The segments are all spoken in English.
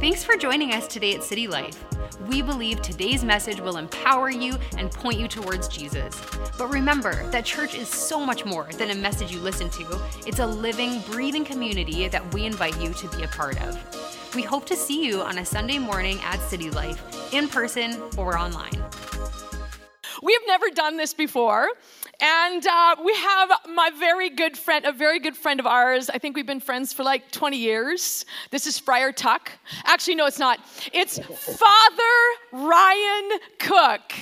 Thanks for joining us today at City Life. We believe today's message will empower you and point you towards Jesus. But remember that church is so much more than a message you listen to, it's a living, breathing community that we invite you to be a part of. We hope to see you on a Sunday morning at City Life, in person or online. We have never done this before. And uh, we have my very good friend, a very good friend of ours. I think we've been friends for like 20 years. This is Friar Tuck. Actually, no, it's not. It's Father Ryan Cook.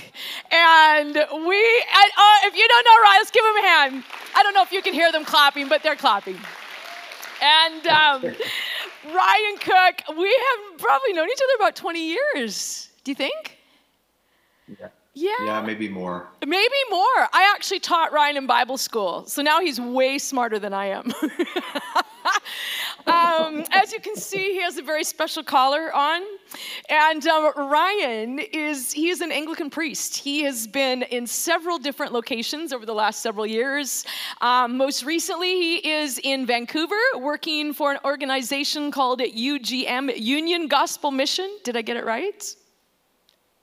And we, and, uh, if you don't know Ryan, let's give him a hand. I don't know if you can hear them clapping, but they're clapping. And um, Ryan Cook, we have probably known each other about 20 years. Do you think? Yeah. Yeah. Yeah, maybe more. Maybe more. I actually taught Ryan in Bible school, so now he's way smarter than I am. um, as you can see, he has a very special collar on, and um, Ryan is he is an Anglican priest. He has been in several different locations over the last several years. Um, most recently, he is in Vancouver, working for an organization called UGM Union Gospel Mission. Did I get it right?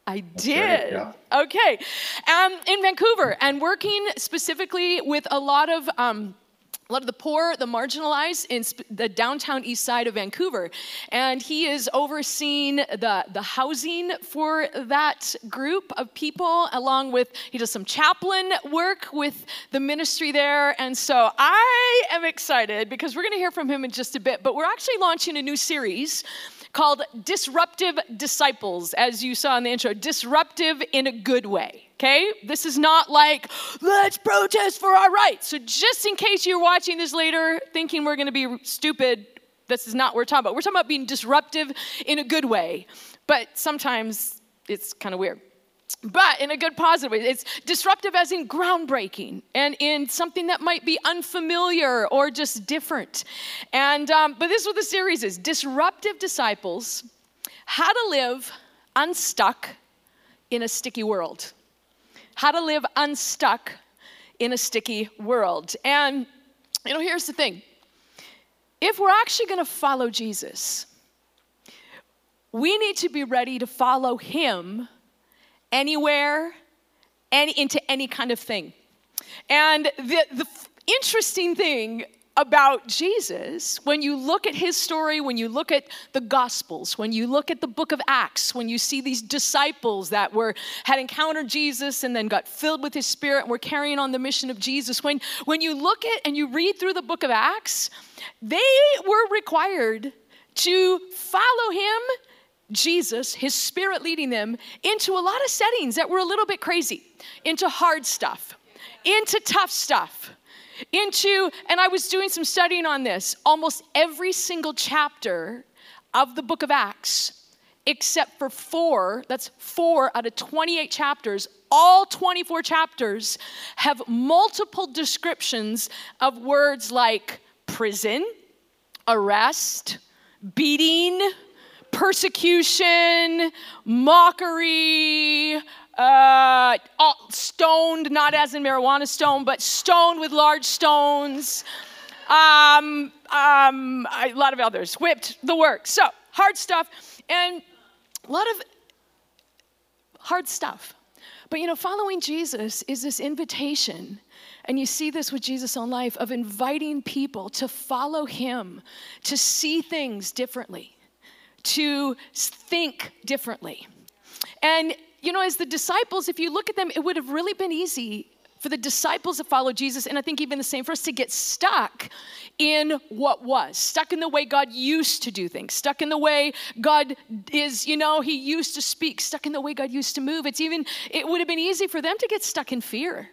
I did. yeah. Okay. Um, in Vancouver, and working specifically with a lot of. Um, a lot of the poor, the marginalized in sp- the downtown east side of Vancouver. And he is overseeing the, the housing for that group of people, along with, he does some chaplain work with the ministry there. And so I am excited because we're going to hear from him in just a bit. But we're actually launching a new series called Disruptive Disciples, as you saw in the intro. Disruptive in a good way. Okay? This is not like, let's protest for our rights. So, just in case you're watching this later thinking we're gonna be stupid, this is not what we're talking about. We're talking about being disruptive in a good way. But sometimes it's kind of weird. But in a good positive way, it's disruptive as in groundbreaking and in something that might be unfamiliar or just different. And um, but this is what the series is: disruptive disciples, how to live unstuck in a sticky world. How to live unstuck in a sticky world. And you know, here's the thing: if we're actually going to follow Jesus, we need to be ready to follow Him anywhere, any, into any kind of thing. And the, the interesting thing about Jesus, when you look at his story, when you look at the Gospels, when you look at the book of Acts, when you see these disciples that were had encountered Jesus and then got filled with his spirit and were carrying on the mission of Jesus, when, when you look at and you read through the book of Acts, they were required to follow him Jesus, his spirit leading them into a lot of settings that were a little bit crazy, into hard stuff, into tough stuff, into, and I was doing some studying on this, almost every single chapter of the book of Acts, except for four, that's four out of 28 chapters, all 24 chapters have multiple descriptions of words like prison, arrest, beating, persecution, mockery, uh, stoned, not as in marijuana stone, but stoned with large stones, um, um, a lot of others, whipped, the work. So, hard stuff, and a lot of hard stuff. But you know, following Jesus is this invitation, and you see this with Jesus on life, of inviting people to follow him, to see things differently, to think differently. And you know, as the disciples, if you look at them, it would have really been easy for the disciples to follow Jesus, and I think even the same for us to get stuck in what was, stuck in the way God used to do things, stuck in the way God is, you know, He used to speak, stuck in the way God used to move. It's even, it would have been easy for them to get stuck in fear.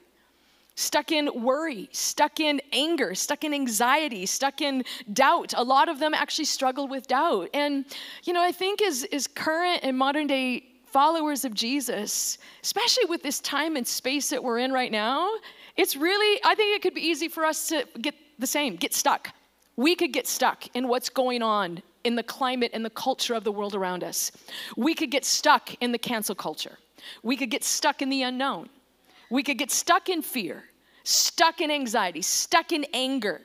Stuck in worry, stuck in anger, stuck in anxiety, stuck in doubt. A lot of them actually struggle with doubt. And, you know, I think as, as current and modern day followers of Jesus, especially with this time and space that we're in right now, it's really, I think it could be easy for us to get the same, get stuck. We could get stuck in what's going on in the climate and the culture of the world around us. We could get stuck in the cancel culture. We could get stuck in the unknown. We could get stuck in fear, stuck in anxiety, stuck in anger,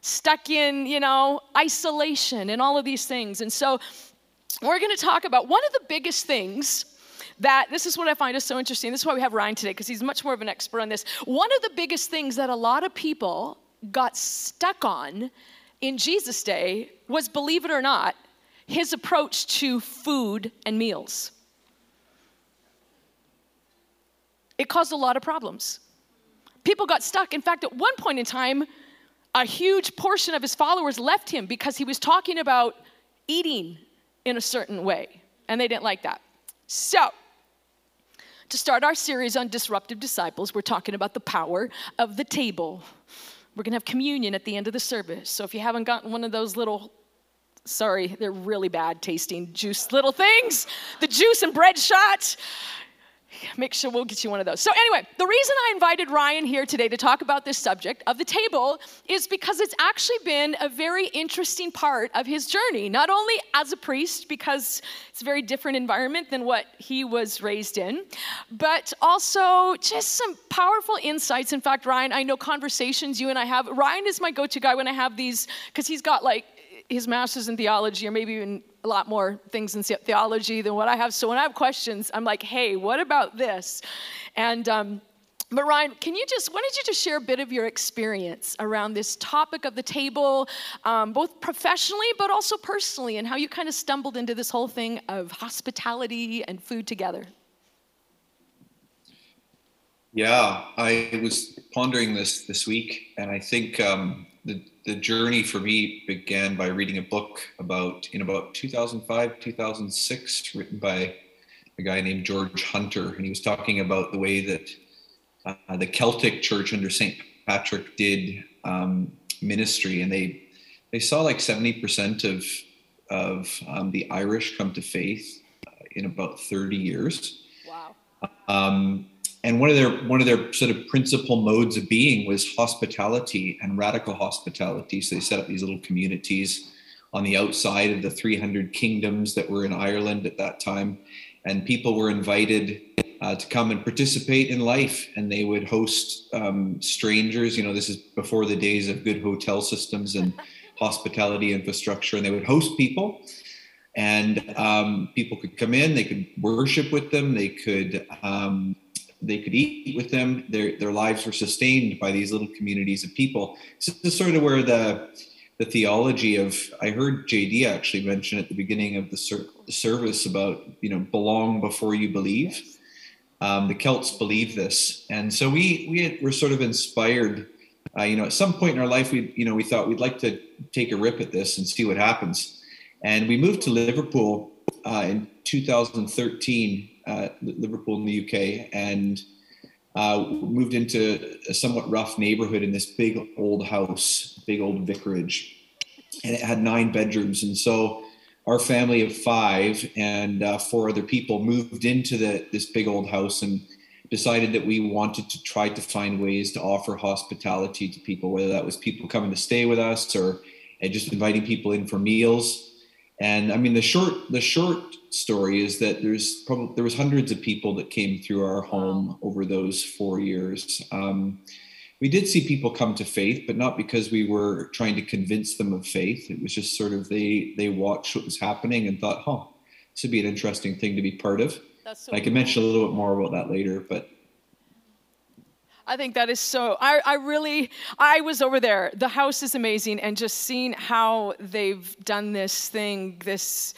stuck in, you know, isolation and all of these things. And so we're going to talk about one of the biggest things that this is what I find is so interesting. This is why we have Ryan today, because he's much more of an expert on this. One of the biggest things that a lot of people got stuck on in Jesus' day was, believe it or not, his approach to food and meals. It caused a lot of problems. People got stuck. In fact, at one point in time, a huge portion of his followers left him because he was talking about eating in a certain way, and they didn't like that. So, to start our series on disruptive disciples, we're talking about the power of the table. We're gonna have communion at the end of the service. So, if you haven't gotten one of those little sorry, they're really bad tasting juice little things, the juice and bread shot make sure we'll get you one of those. So, anyway, the reason I invited Ryan here today to talk about this subject of the table is because it's actually been a very interesting part of his journey, not only as a priest, because it's a very different environment than what he was raised in, but also just some powerful insights. In fact, Ryan, I know conversations you and I have. Ryan is my go to guy when I have these, because he's got like his master's in theology, or maybe even a lot more things in theology than what I have. So when I have questions, I'm like, hey, what about this? And um, but Ryan, can you just, why don't you just share a bit of your experience around this topic of the table, um, both professionally but also personally, and how you kind of stumbled into this whole thing of hospitality and food together? Yeah, I was pondering this this week, and I think um, the the journey for me began by reading a book about in about 2005 2006 written by a guy named george hunter. And he was talking about the way that uh, the celtic church under st patrick did um, ministry. And they they saw like 70% of of um, the irish come to faith uh, in about 30 years. Wow. Um, and one of their one of their sort of principal modes of being was hospitality and radical hospitality. So they set up these little communities on the outside of the 300 kingdoms that were in Ireland at that time, and people were invited uh, to come and participate in life, and they would host um, strangers. You know, this is before the days of good hotel systems and hospitality infrastructure, and they would host people. And um, people could come in. They could worship with them. They could um, they could eat with them. Their their lives were sustained by these little communities of people. So this is sort of where the the theology of I heard JD actually mention at the beginning of the, ser- service about you know belong before you believe. Um, the Celts believe this, and so we we were sort of inspired. Uh, you know, at some point in our life, we you know we thought we'd like to take a rip at this and see what happens, and we moved to Liverpool uh, in 2013 uh, Liverpool in the UK, and uh, moved into a somewhat rough neighborhood in this big old house, big old vicarage, and it had nine bedrooms. And so our family of five and uh, four other people moved into the, this big old house and decided that we wanted to try to find ways to offer hospitality to people, whether that was people coming to stay with us or just inviting people in for meals. And I mean, the short the short story is that there's probably there was hundreds of people that came through our home over those four years. Um, we did see people come to faith, but not because we were trying to convince them of faith. It was just sort of they they watched what was happening and thought, "Huh, this would be an interesting thing to be part of." So I can cool. mention a little bit more about that later, but I think that is so. I, I really, I was over there. The house is amazing, and just seeing how they've done this thing, this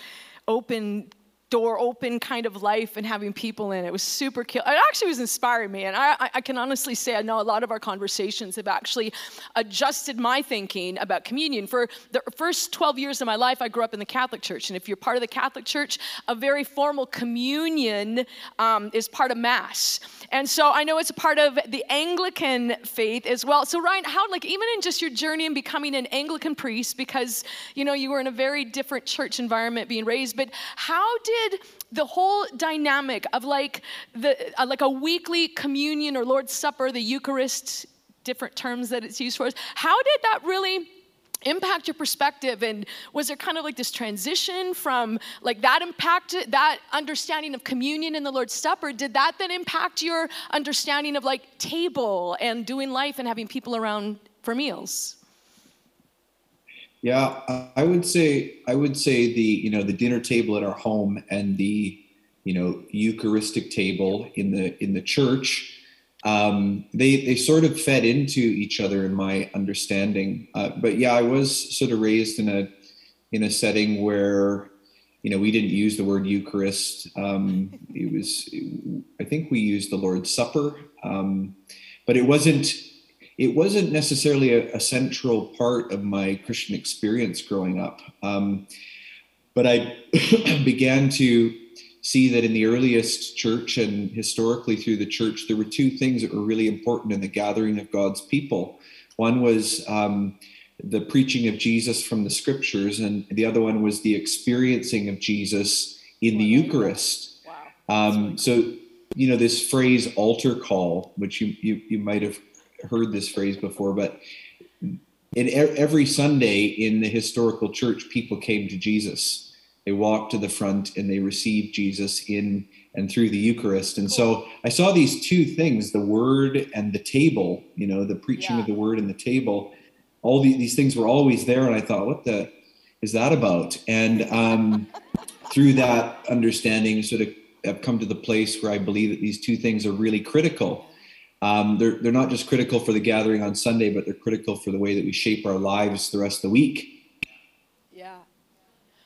open door open kind of life and having people in it was super cool. It actually was inspiring me. And I, I can honestly say I know a lot of our conversations have actually adjusted my thinking about communion. For the first 12 years of my life, I grew up in the Catholic Church. And if you're part of the Catholic Church, a very formal communion um, is part of Mass. And so I know it's a part of the Anglican faith as well. So Ryan, how, like even in just your journey in becoming an Anglican priest, because, you know, you were in a very different church environment being raised, but how did did the whole dynamic of like the uh, like a weekly communion or Lord's Supper, the Eucharist, different terms that it's used for, how did that really impact your perspective? And was there kind of like this transition from like that impact that understanding of communion in the lord's supper? Did that then impact your understanding of like table and doing life and having people around for meals Yeah, I would say I would say the you know the dinner table at our home and the you know Eucharistic table in the in the church. Um, they they sort of fed into each other in my understanding. Uh, but yeah, I was sort of raised in a in a setting where you know we didn't use the word Eucharist. Um, it was I think we used the Lord's Supper, um, but it wasn't it wasn't necessarily a, a, central part of my Christian experience growing up. Um, but I began to see that in the earliest church and historically through the church, there were two things that were really important in the gathering of God's people. One was um, the preaching of Jesus from the scriptures, and the other one was the experiencing of Jesus in the Eucharist. Wow. Um, so, you know, this phrase altar call, which you, you, you might have heard this phrase before, but in every Sunday in the historical church, people came to Jesus. They walked to the front and they received Jesus in and through the Eucharist. And so I saw these two things the word and the table, you know, the preaching yeah. of the word and the table. All the, these things were always there. And I thought, what the is that about? And um, through that understanding, sort of I've come to the place where I believe that these two things are really critical um, they're, they're not just critical for the gathering on Sunday, but they're critical for the way that we shape our lives the rest of the week. Yeah.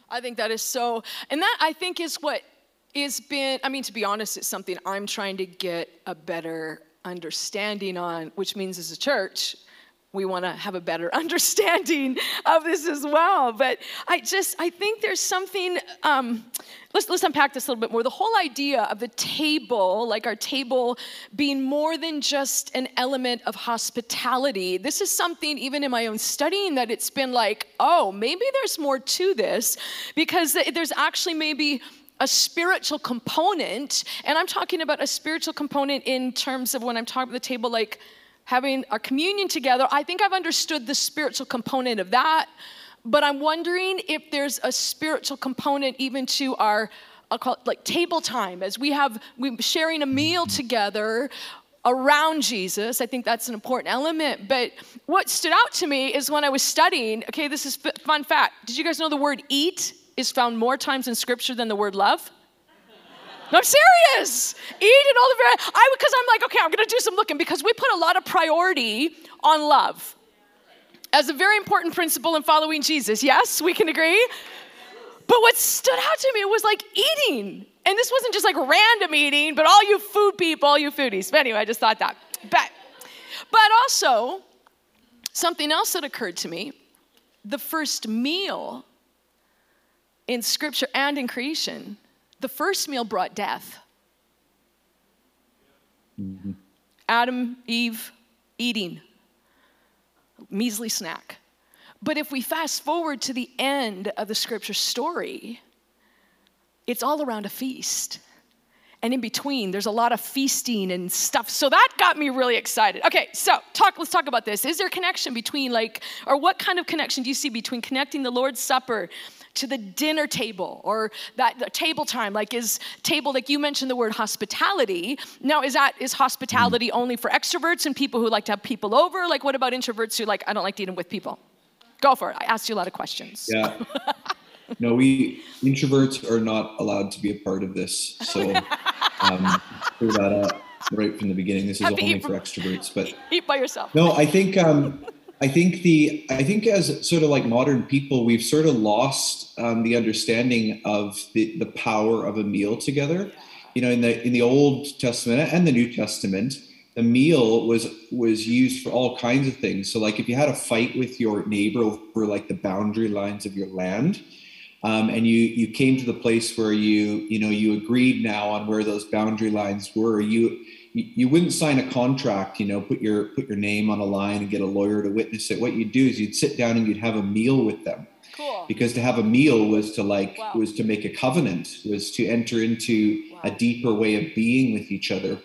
I think that is so, and that I think is what is been, I mean, to be honest, it's something I'm trying to get a better understanding on, which means as a church, we want to have a better understanding of this as well. But I just, I think there's something, um, let's, let's unpack this a little bit more. The whole idea of the table, like our table being more than just an element of hospitality, this is something, even in my own studying, that it's been like, oh, maybe there's more to this because there's actually maybe a spiritual component. And I'm talking about a spiritual component in terms of when I'm talking about the table, like, having our communion together, I think I've understood the spiritual component of that. But I'm wondering if there's a spiritual component even to our, I'll call it like table time, as we have we sharing a meal together around Jesus. I think that's an important element. But what stood out to me is when I was studying, okay, this is fun fact. Did you guys know the word eat is found more times in scripture than the word love? No, I'm serious. Eat and all the very, I, because I'm like, okay, I'm to do some looking because we put a lot of priority on love as a very important principle in following Jesus. Yes, we can agree. But what stood out to me was like eating. And this wasn't just like random eating, but all you food people, all you foodies. But anyway, I just thought that. But, but also, something else that occurred to me the first meal in scripture and in creation the first meal brought death. Mm-hmm. Adam, Eve, eating, measly snack. But if we fast forward to the end of the scripture story, it's all around a feast. And in between, there's a lot of feasting and stuff. So that got me really excited. Okay, so talk, let's talk about this. Is there a connection between, like, or what kind of connection do you see between connecting the Lord's Supper to the dinner table or that table time like is table like you mentioned the word hospitality. Now is that is hospitality mm. only for extroverts and people who like to have people over? Like what about introverts who like i don't like to eat with people? Go for it. I asked you a lot of questions. Yeah. No we introverts are not allowed to be a part of this so um, clear that up right from the beginning. This is only for extroverts but eat by yourself. No i think um, I think the I think as sort of like modern people, we've sort of lost um, the understanding of the, the power of a meal together. You know, in the in the Old Testament and the New Testament, the meal was was used for all kinds of things. So, like if you had a fight with your neighbor over like the boundary lines of your land, um, and you you came to the place where you you know you agreed now on where those boundary lines were, you you wouldn't sign a contract, you know, put your put your name on a line and get a lawyer to witness it. What you'd do is you'd sit down and you'd have a meal with them. Cool. Because to have a meal was to like wow. was to make a covenant, was to enter into wow. a deeper way of being with each other.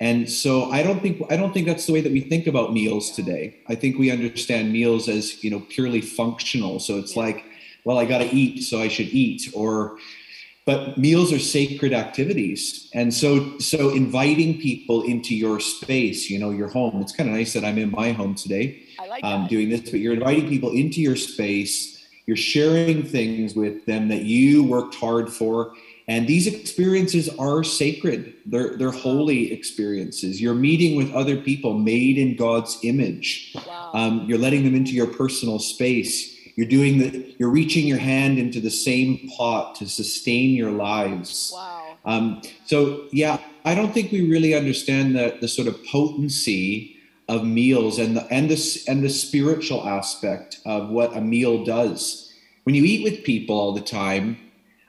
And so I don't think I don't think that's the way that we think about meals today. I think we understand meals as, you know, purely functional. So it's yeah. like, well, I got to eat, so I should eat or but meals are sacred activities. And so so inviting people into your space you know your home it's kind of nice that i'm in my home today like um, doing this but you're inviting people into your space you're sharing things with them that you worked hard for. And these experiences are sacred. They're they're holy experiences. You're meeting with other people made in god's image. Wow. um, you're letting them into your personal space you're doing the, you're reaching your hand into the same pot to sustain your lives. Wow. Um, so yeah, I don't think we really understand the, the sort of potency of meals and the and the and the spiritual aspect of what a meal does. When you eat with people all the time,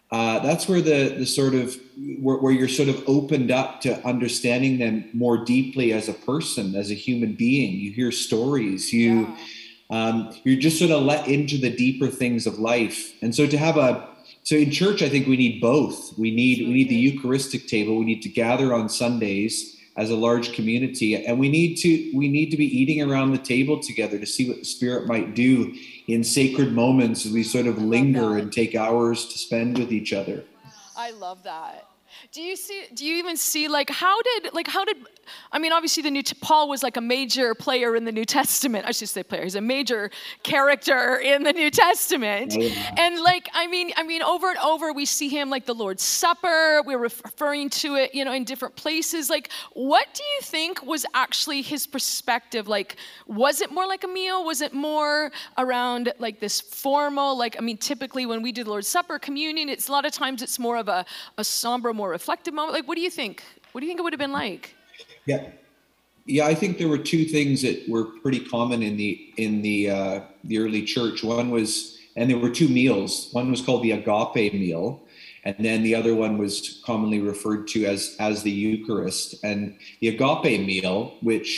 uh, that's where the the sort of where, where, you're sort of opened up to understanding them more deeply as a person, as a human being. You hear stories, you. Yeah um, you're just sort of let into the deeper things of life. And so to have a so in church, I think we need both. We need we need the Eucharistic table. We need to gather on Sundays as a large community, and we need to we need to be eating around the table together to see what the Spirit might do in sacred moments as we sort of linger and take hours to spend with each other. I love that. Do you see? Do you even see like how did like how did I mean, obviously, the New Paul was like a major player in the New Testament. I should say player. He's a major character in the New Testament. And like, I mean, I mean, over and over, we see him like the Lord's Supper. We're referring to it, you know, in different places. Like, what do you think was actually his perspective? Like, was it more like a meal? Was it more around like this formal? Like, I mean, typically when we do the Lord's Supper, communion, it's a lot of times it's more of a, a somber, more reflective moment. Like, what do you think? What do you think it would have been like? Yeah, yeah. I think there were two things that were pretty common in the in the uh, the early church. One was, and there were two meals. One was called the agape meal, and then the other one was commonly referred to as as the Eucharist. And the agape meal, which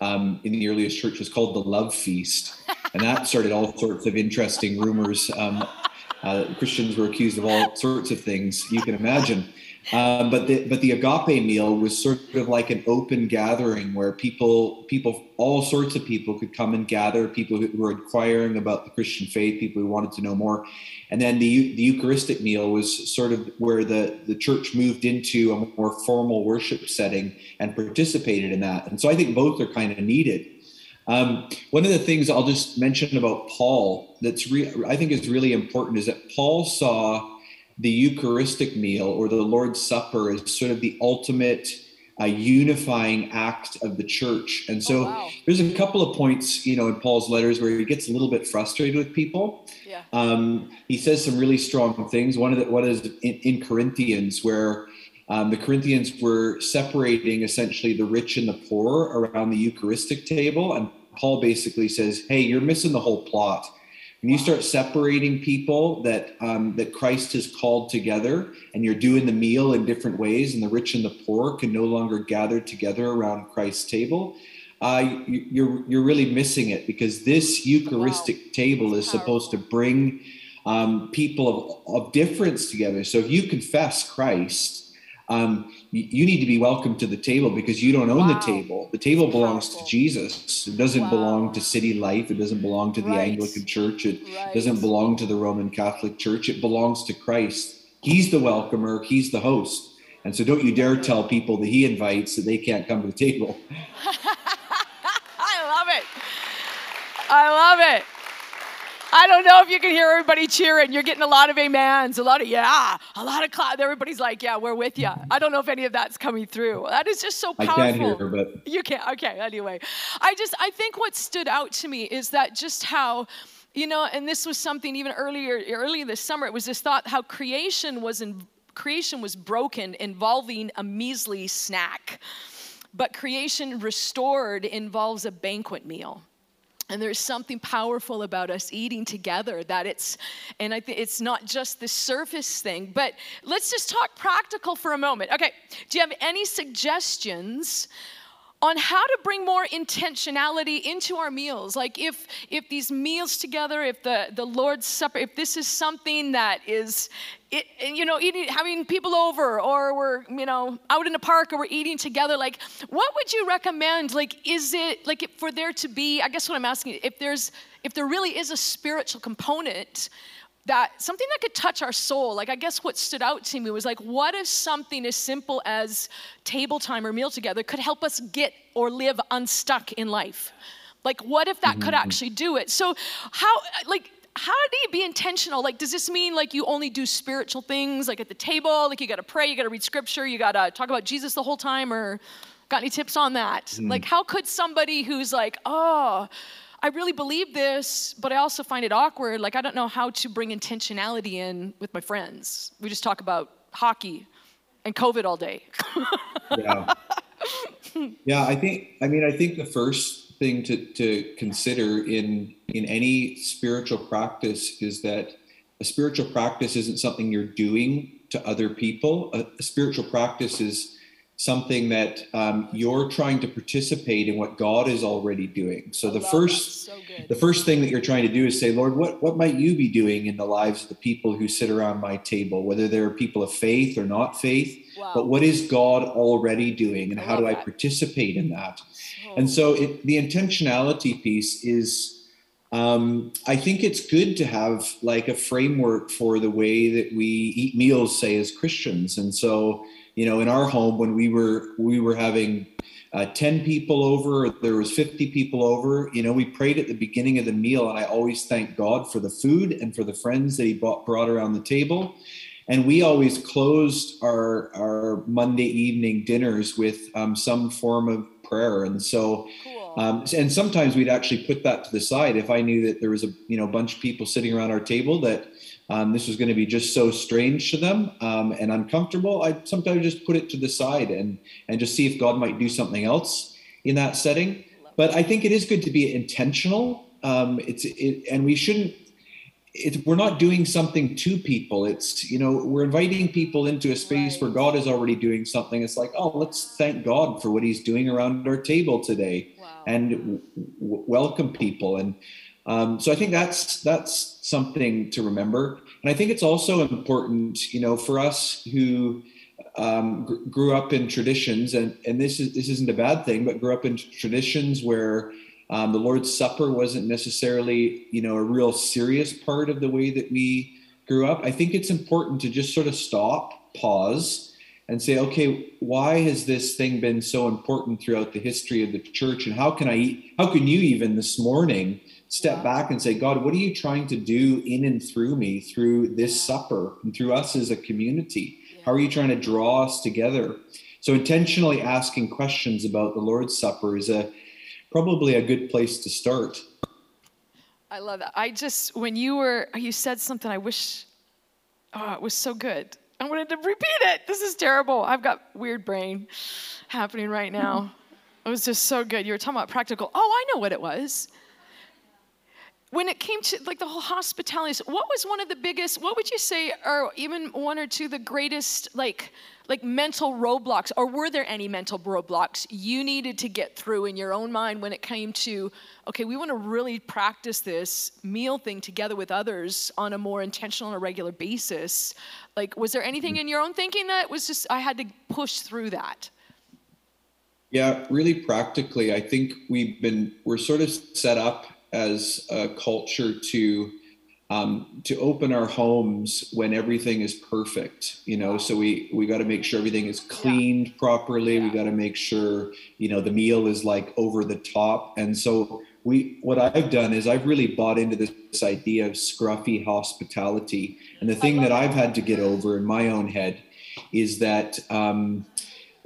um, in the earliest church was called the love feast, and that started all sorts of interesting rumors. Um, uh, Christians were accused of all sorts of things you can imagine. Um, but the but the agape meal was sort of like an open gathering where people people all sorts of people could come and gather people who were inquiring about the Christian faith people who wanted to know more and then the the Eucharistic meal was sort of where the the church moved into a more formal worship setting and participated in that and so I think both are kind of needed. Um, one of the things I'll just mention about Paul that's re- I think is really important is that Paul saw the Eucharistic meal or the Lord's Supper is sort of the ultimate uh, unifying act of the church. And so oh, wow. there's a couple of points, you know, in Paul's letters where he gets a little bit frustrated with people. Yeah. Um, he says some really strong things. One of the, one is in, in Corinthians where um, the Corinthians were separating essentially the rich and the poor around the Eucharistic table. And Paul basically says, hey, you're missing the whole plot when you start separating people that um, that Christ has called together, and you're doing the meal in different ways, and the rich and the poor can no longer gather together around Christ's table, uh, you're you're really missing it because this Eucharistic wow. table is supposed to bring um, people of, of difference together. So if you confess Christ um, you, need to be welcome to the table because you don't own wow. the table. The table belongs to Jesus. It doesn't wow. belong to city life. It doesn't belong to the right. Anglican church. It right. doesn't belong to the Roman Catholic Church. It belongs to Christ. He's the welcomer, He's the host. And so don't you dare tell people that He invites that they can't come to the table. I love it. I love it. I don't know if you can hear everybody cheering. You're getting a lot of amens, a lot of yeah, a lot of clap. Everybody's like, yeah, we're with you. I don't know if any of that's coming through. That is just so powerful. I can't hear, but you can't. Okay, anyway, I just I think what stood out to me is that just how you know, and this was something even earlier early this summer. It was this thought how creation was in creation was broken, involving a measly snack, but creation restored involves a banquet meal and there's something powerful about us eating together that it's and i think it's not just the surface thing but let's just talk practical for a moment. Okay do you have any suggestions on how to bring more intentionality into our meals. Like if if these meals together if the the lord's supper if this is something that is it, you know eating having people over or we're you know out in the park or we're eating together like what would you recommend? Like is it like for there to be i guess what i'm asking if there's if there really is a spiritual component that something that could touch our soul. Like, I guess what stood out to me was like, what if something as simple as table time or meal together could help us get or live unstuck in life? Like, what if that mm-hmm. could actually do it? So, how, like, how do you be intentional? Like, does this mean like you only do spiritual things, like at the table? Like, you got to pray, you got to read scripture, you got to talk about Jesus the whole time, or got any tips on that? Mm. Like, how could somebody who's like, oh, I really believe this, but I also find it awkward. Like, I don't know how to bring intentionality in with my friends. We just talk about hockey and COVID all day. yeah. Yeah, I think, I mean, I think the first thing to, to consider in in any spiritual practice is that a spiritual practice isn't something you're doing to other people. A, a spiritual practice is something that um, you're trying to participate in what God is already doing. So the first so the first thing that you're trying to do is say, Lord, what what might you be doing in the lives of the people who sit around my table, whether they're people of faith or not faith, wow. but what is God already doing and I how do that. I participate in that? Oh. And so it, the intentionality piece is um, I think it's good to have like a framework for the way that we eat meals, say as Christians. And so you know in our home when we were we were having uh, 10 people over there was 50 people over you know we prayed at the beginning of the meal and i always thank god for the food and for the friends that he brought, brought around the table and we always closed our our monday evening dinners with um, some form of prayer and so cool. um, and sometimes we'd actually put that to the side if i knew that there was a you know bunch of people sitting around our table that um, this was going to be just so strange to them um, and uncomfortable, I sometimes just put it to the side and and just see if God might do something else in that setting. But I think it is good to be intentional. Um, it's it, and we shouldn't. It, we're not doing something to people. It's you know we're inviting people into a space right. where God is already doing something. It's like oh let's thank God for what He's doing around our table today wow. and w- welcome people and um, so I think that's that's something to remember, and I think it's also important, you know, for us who um, gr- grew up in traditions, and and this is this isn't a bad thing, but grew up in traditions where um, the Lord's Supper wasn't necessarily, you know, a real serious part of the way that we grew up. I think it's important to just sort of stop, pause, and say, okay, why has this thing been so important throughout the history of the church, and how can I, how can you even this morning? Step back and say, God, what are you trying to do in and through me through this supper and through us as a community? How are you trying to draw us together? So intentionally asking questions about the Lord's Supper is a probably a good place to start. I love that. I just when you were you said something I wish oh it was so good. I wanted to repeat it. This is terrible. I've got weird brain happening right now. It was just so good. You were talking about practical. Oh, I know what it was when it came to like the whole hospitality what was one of the biggest what would you say or even one or two the greatest like like mental roadblocks or were there any mental roadblocks you needed to get through in your own mind when it came to okay we want to really practice this meal thing together with others on a more intentional and a regular basis? Like was there anything mm-hmm. in your own thinking that was just i had to push through that? Yeah really practically i think we've been we're sort of set up as a culture to um, to open our homes when everything is perfect you know? So we we got to make sure everything is cleaned yeah. properly. Yeah. we got to make sure you know the meal is like over the top. And so we what i've done is i've really bought into this, this idea of scruffy hospitality. And the thing that i've had to get over in my own head is that um,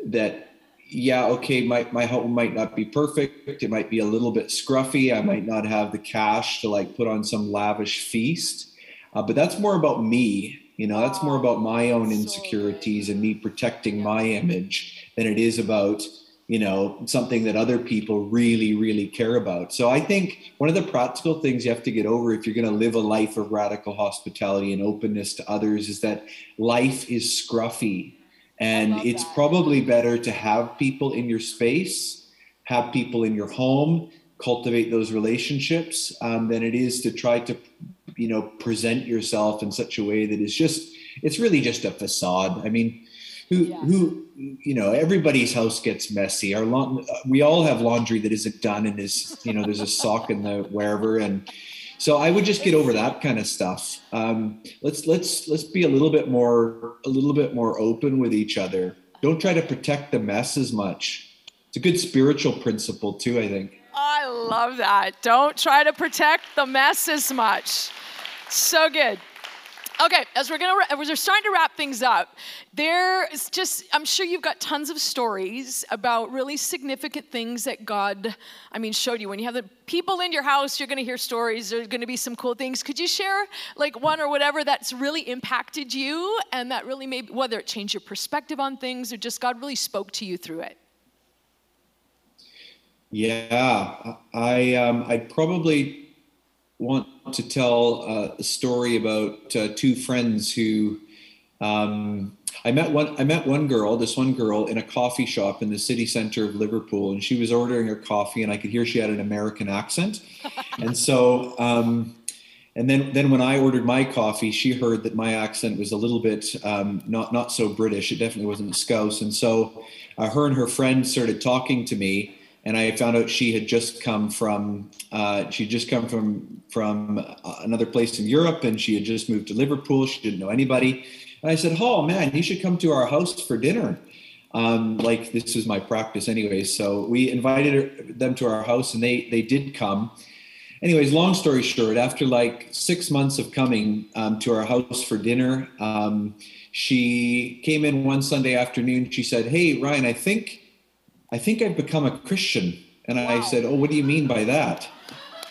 that yeah, okay, my, my home might not be perfect. It might be a little bit scruffy. I might not have the cash to like put on some lavish feast. Uh, but that's more about me. You know, that's more about my own insecurities and me protecting my image than it is about, you know, something that other people really, really care about. So I think one of the practical things you have to get over if you're going to live a life of radical hospitality and openness to others is that life is scruffy and it's that. probably better to have people in your space, have people in your home, cultivate those relationships um, than it is to try to, you know, present yourself in such a way that is just, it's really just a facade. I mean, who, yeah. who, you know, everybody's house gets messy. Our lawn, we all have laundry that isn't done and is, you know, there's a sock in the wherever. And, so I would just get over that kind of stuff. Um, let's let's let's be a little bit more a little bit more open with each other. Don't try to protect the mess as much. It's a good spiritual principle too, I think. I love that. Don't try to protect the mess as much. So good. Okay, as we're gonna as we're starting to wrap things up, there's just I'm sure you've got tons of stories about really significant things that God, I mean, showed you. When you have the people in your house, you're gonna hear stories. There's gonna be some cool things. Could you share like one or whatever that's really impacted you and that really made whether it changed your perspective on things or just God really spoke to you through it? Yeah, I um, I probably want to tell uh, a story about uh, two friends who um, I met one. I met one girl, this one girl, in a coffee shop in the city center of Liverpool, and she was ordering her coffee, and I could hear she had an American accent, and so. Um, and then, then when I ordered my coffee, she heard that my accent was a little bit um, not not so British. It definitely wasn't a Scouse, and so uh, her and her friend started talking to me and I found out she had just come from uh, she'd just come from from uh, another place in Europe, and she had just moved to Liverpool. She didn't know anybody, and I said, "Oh man, you should come to our house for dinner." Um, like this is my practice, anyway, So we invited them to our house, and they they did come. Anyways, long story short, after like six months of coming um, to our house for dinner, um, she came in one Sunday afternoon. She said, "Hey, Ryan, I think." I think I've become a Christian. And wow. I said, Oh, what do you mean by that?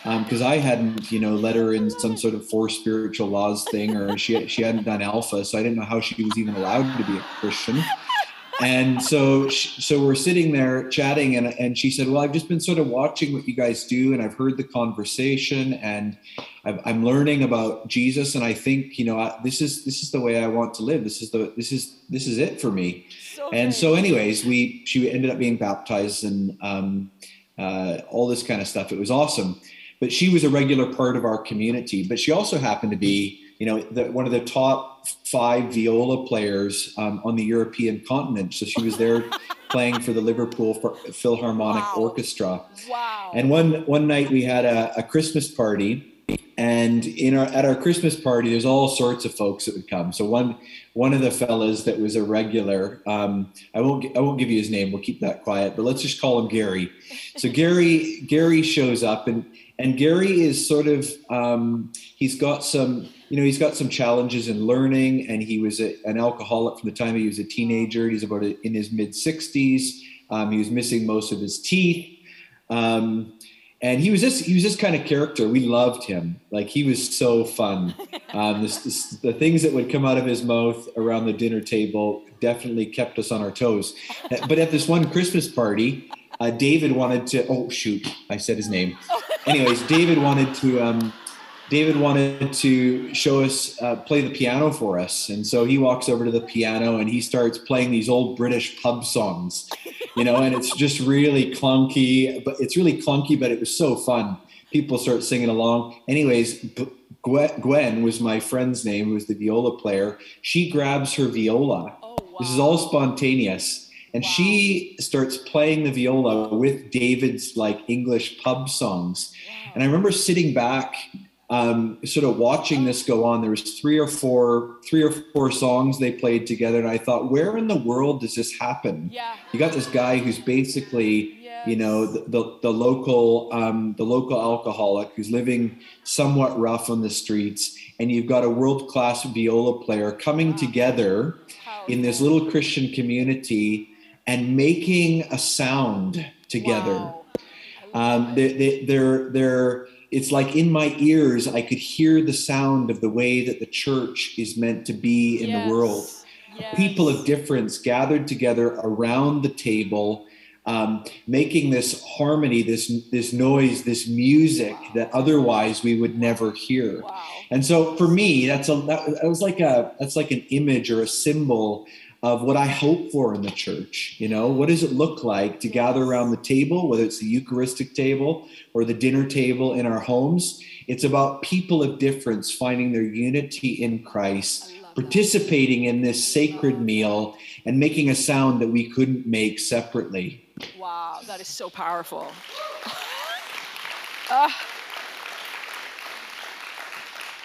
Because um, I hadn't, you know, let her in some sort of four spiritual laws thing, or she she hadn't done Alpha, so I didn't know how she was even allowed to be a Christian. And so, so we're sitting there chatting, and and she said, "Well, I've just been sort of watching what you guys do, and I've heard the conversation, and i am learning about Jesus, and I think, you know, this is this is the way I want to live. This is the this is this is it for me." And so, anyways, we she ended up being baptized and um, uh, all this kind of stuff. It was awesome. But she was a regular part of our community. But she also happened to be, you know, the, one of the top five viola players um, on the European continent. So she was there playing for the Liverpool Philharmonic wow. Orchestra. Wow. And one one night we had a, a Christmas party and in our at our Christmas party, there's all sorts of folks that would come. So one one of the fellas that was a regular, um, I won't I won't give you his name. We'll keep that quiet, but let's just call him Gary. So Gary Gary shows up, and and Gary is sort of um, he's got some you know he's got some challenges in learning, and he was a, an alcoholic from the time he was a teenager. He's about in his mid 60s. Um, he was missing most of his teeth. Um, and he was just he was this kind of character. We loved him. Like he was so fun. Um, this, this, the things that would come out of his mouth around the dinner table definitely kept us on our toes. But at this one Christmas party, uh, David wanted to. Oh shoot, I said his name. Anyways, David wanted to. Um, David wanted to show us uh, play the piano for us, and so he walks over to the piano and he starts playing these old British pub songs, you know, and it's just really clunky, but it's really clunky, but it was so fun. People start singing along. Anyways, Gwen was my friend's name, who was the viola player. She grabs her viola. Oh, wow. This is all spontaneous. And wow. she starts playing the viola with David's like English pub songs. Wow. And I remember sitting back um, sort of watching this go on, there was three or four, three or four songs they played together, and I thought, where in the world does this happen? Yeah. You got this guy who's basically, yes. you know, the the, the local um, the local alcoholic who's living somewhat rough on the streets, and you've got a world class viola player coming wow. together in this little Christian community and making a sound together. Wow. Um, they, they, they're they're it's like in my ears, I could hear the sound of the way that the church is meant to be in yes. the world. Yes. People of difference gathered together around the table, um, making this harmony, this this noise, this music wow. that otherwise we would never hear. Wow. And so for me, that's a that, that was like a that's like an image or a symbol of what I hope for in the church. You know, what does it look like to gather around the table, whether it's the Eucharistic table or the dinner table in our homes? It's about people of difference finding their unity in Christ, participating in this sacred meal, and making a sound that we couldn't make separately. Wow, that is so powerful. uh.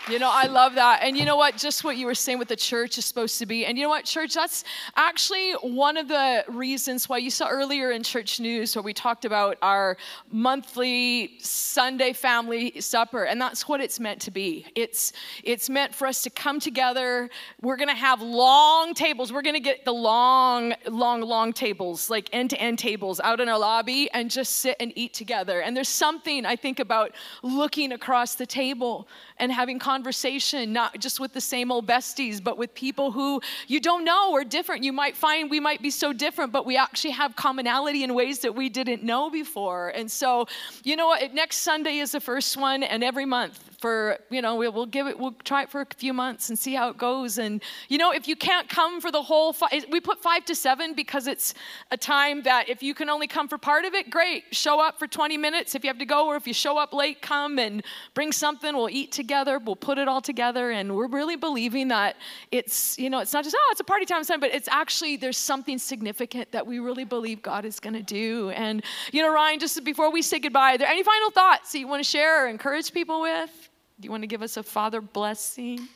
You know, I love that. And you know what? Just what you were saying what the church is supposed to be. And you know what, church? That's actually one of the reasons why you saw earlier in church news where we talked about our monthly Sunday family supper. And that's what it's meant to be. It's it's meant for us to come together. We're gonna have long tables. We're gonna get the long, long, long tables, like end-to-end tables out in our lobby and just sit and eat together. And there's something I think about looking across the table and having conversation, not just with the same old besties, but with people who you don't know are different. You might find we might be so different, but we actually have commonality in ways that we didn't know before. And so, you know what? Next Sunday is the first one, and every month for you know we'll, we'll give it we'll try it for a few months and see how it goes. And you know if you can't come for the whole five we put five to seven because it's a time that if you can only come for part of it great. Show up for 20 minutes if you have to go or if you show up late come and bring something. We'll eat together. We'll put it all together. And we're really believing that it's you know it's not just oh it's a party time sign, but it's actually there's something significant that we really believe god is going to do. And you know ryan just before we say goodbye are there any final thoughts that you want to share or encourage people with do you want to give us a father blessing?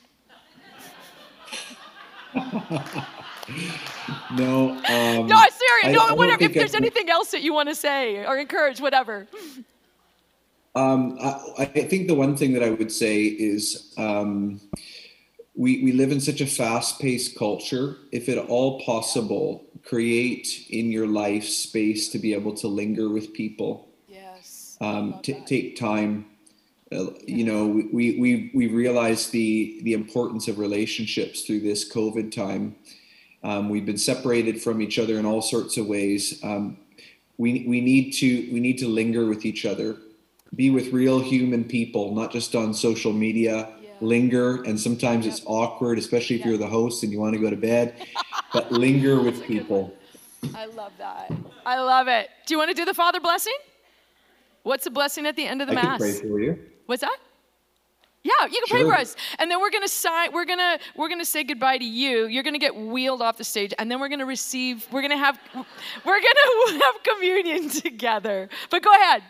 no. Um, no, serious. No, whatever. If there's I, anything else that you want to say or encourage, whatever. Um, I, I, think the one thing that I would say is um, we, we live in such a fast paced culture. If at all possible, create in your life space to be able to linger with people. Yes. Um, t- take time you know we we we realized the the importance of relationships through this covid time. Um, we've been separated from each other in all sorts of ways. Um, we we need to we need to linger with each other be with real human people not just on social media. Yeah. linger and sometimes it's awkward especially if yeah. you're the host and you want to go to bed but linger with people. i love that. I love it. Do you want to do the father blessing? What's the blessing at the end of the I mass can pray for you What's that? Yeah, you can sure. pray for us. And then we're gonna sign, we're gonna we're gonna say goodbye to you. You're gonna get wheeled off the stage, and then we're gonna receive, we're gonna have we're gonna have communion together. But go ahead.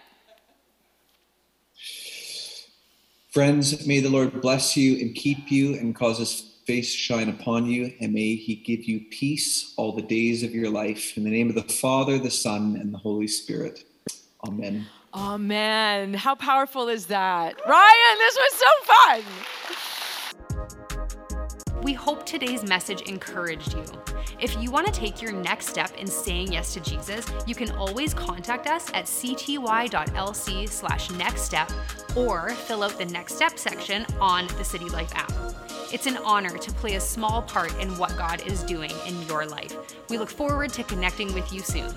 Friends, may the Lord bless you and keep you and cause his face shine upon you, and may he give you peace all the days of your life. In the name of the Father, the Son, and the Holy Spirit. Amen. Oh man, how powerful is that? Ryan, this was so fun. We hope today's message encouraged you. If you want to take your next step in saying yes to Jesus, you can always contact us at cty.lc slash next step or fill out the next step section on the City Life app. It's an honor to play a small part in what God is doing in your life. We look forward to connecting with you soon.